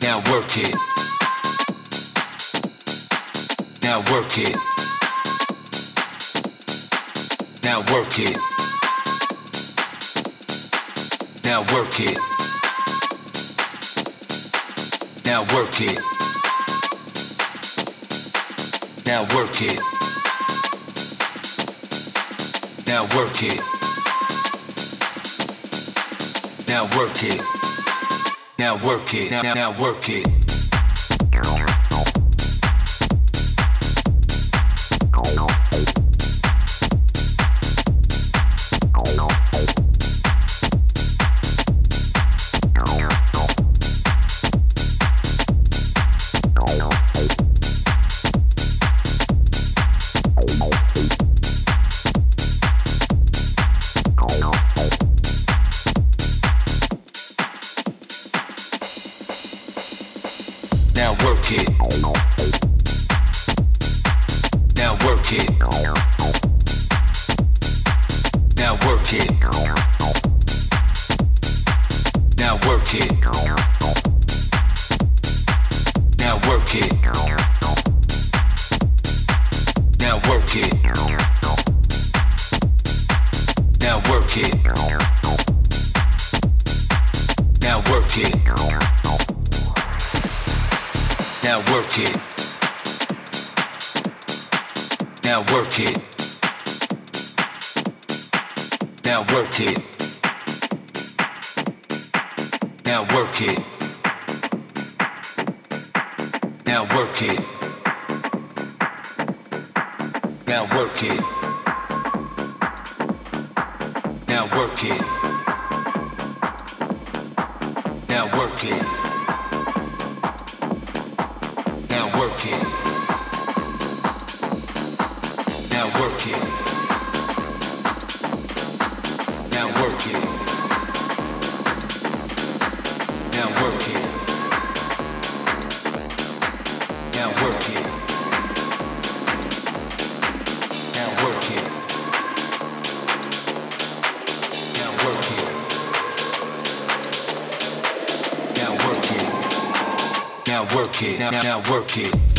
Now work it. Now work it. Now work it. Now work it. Now work it. Now work it. Now work it. Now work it. Now work it. Now, now work it. Now work it. Now work it. Now work it. Now work it. Now work it. now, now work it.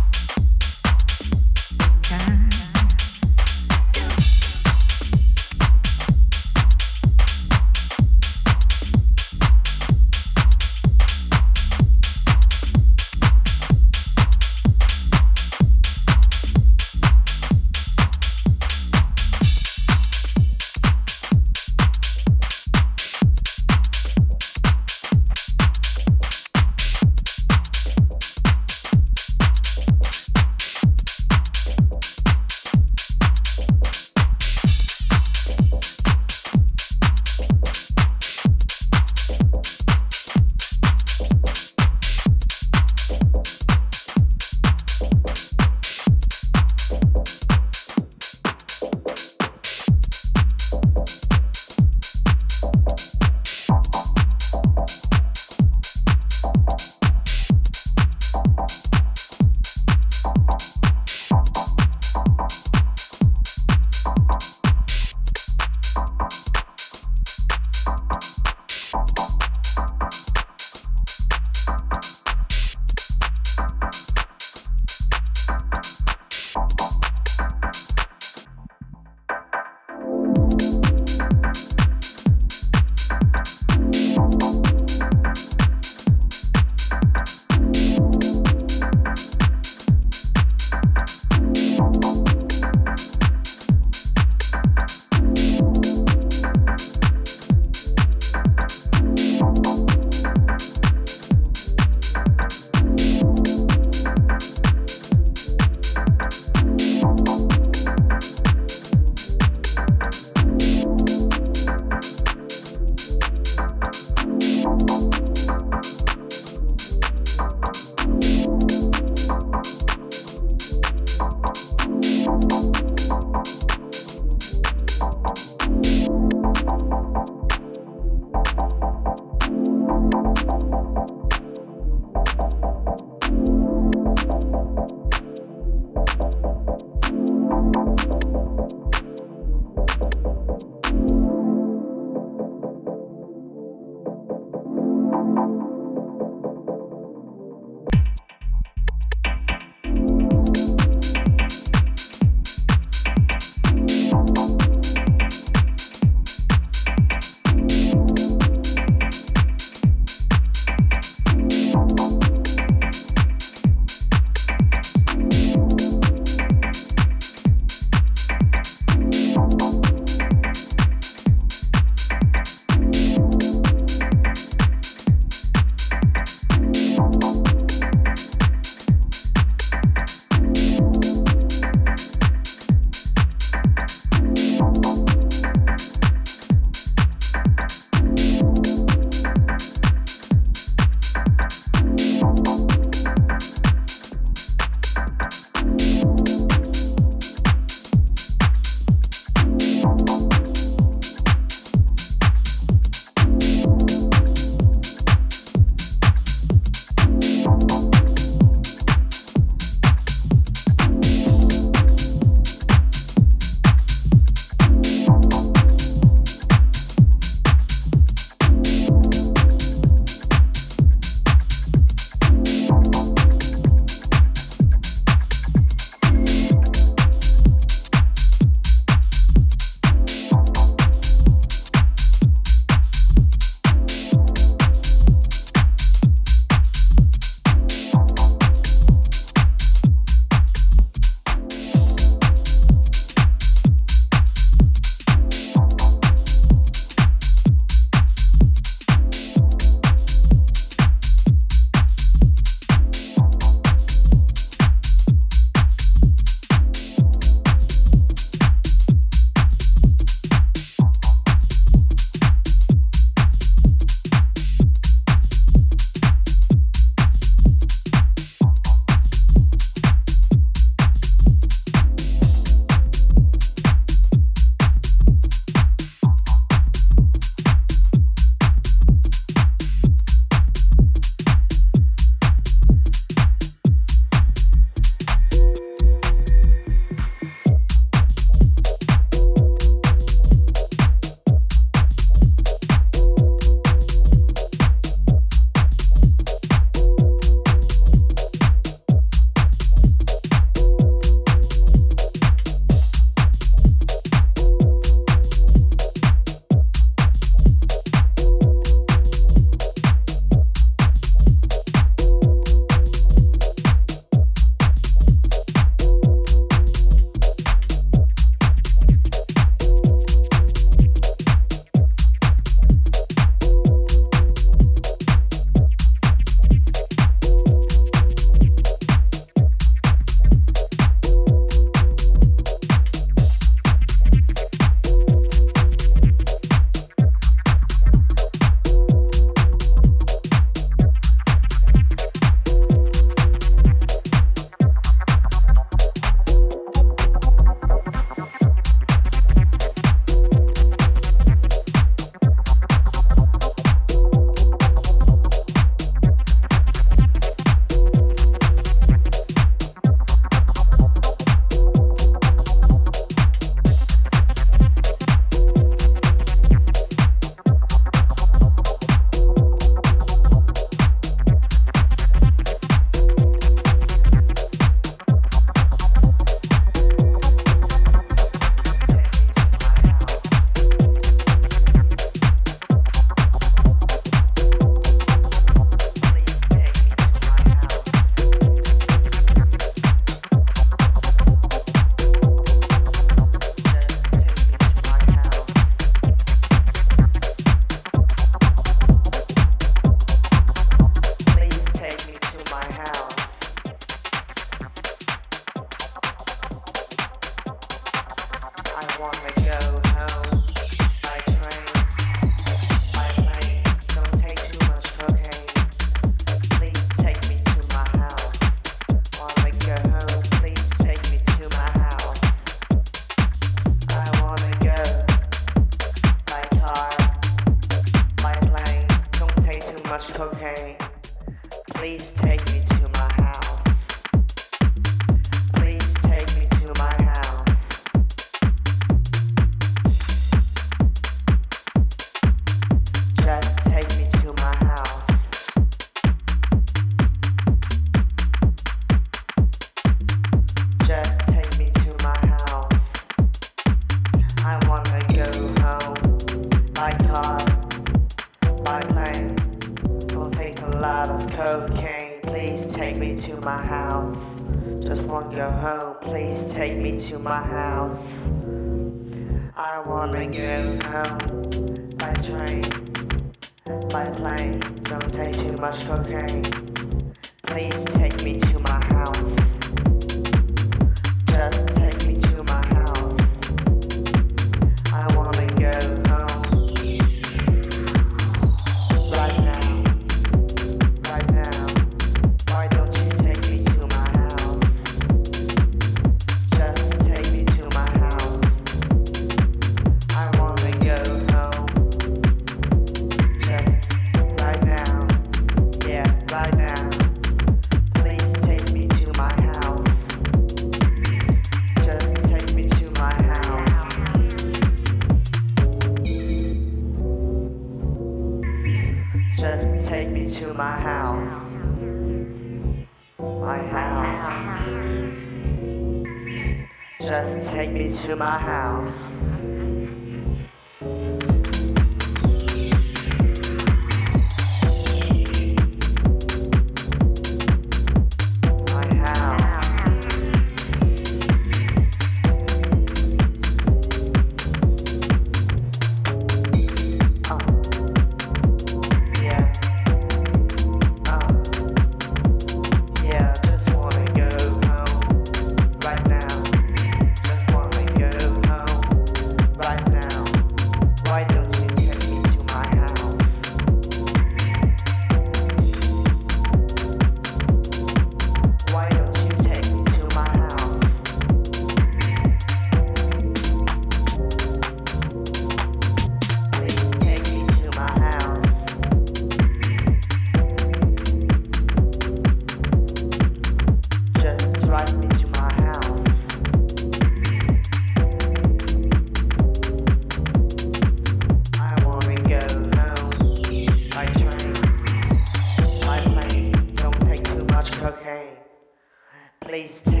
please.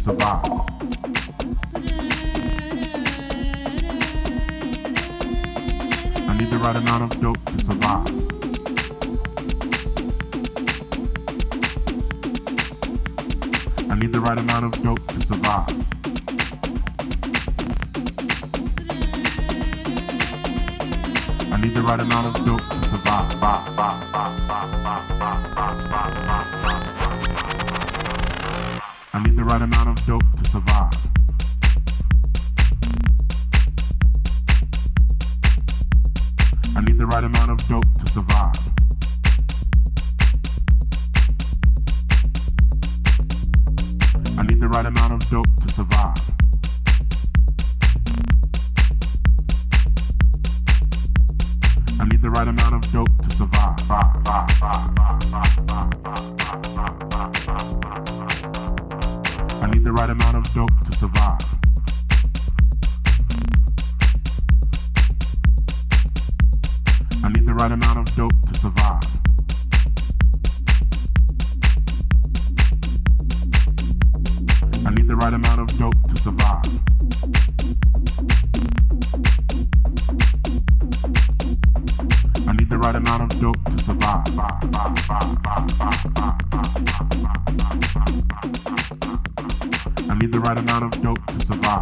Survive. I need the right amount of dope to survive. I need the right amount of dope to survive. I need the right amount of dope to survive. I need the right amount of dope to survive. I need the right amount of dope to survive. I need the right amount of dope to survive. I need the right amount of dope to survive. The right amount of dope to survive. I need the right amount of dope to survive. I need the right amount of dope to survive. I need the right amount of dope to survive. I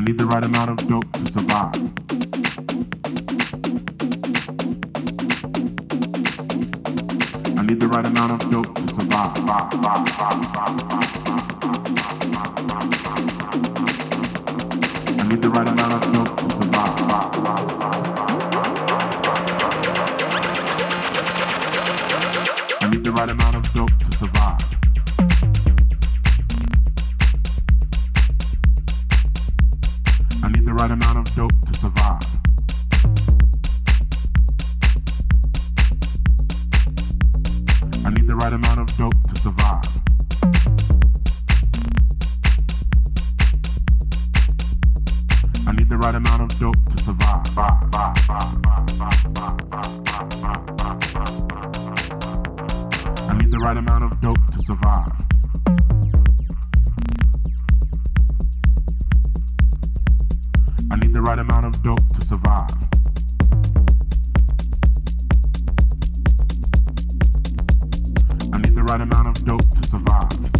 need the right amount of dope to survive. I need the right amount of dope to survive. The right amount of dope to survive. I need the right amount of dope to survive. I need the right amount of dope to survive. I need the right amount of dope to survive.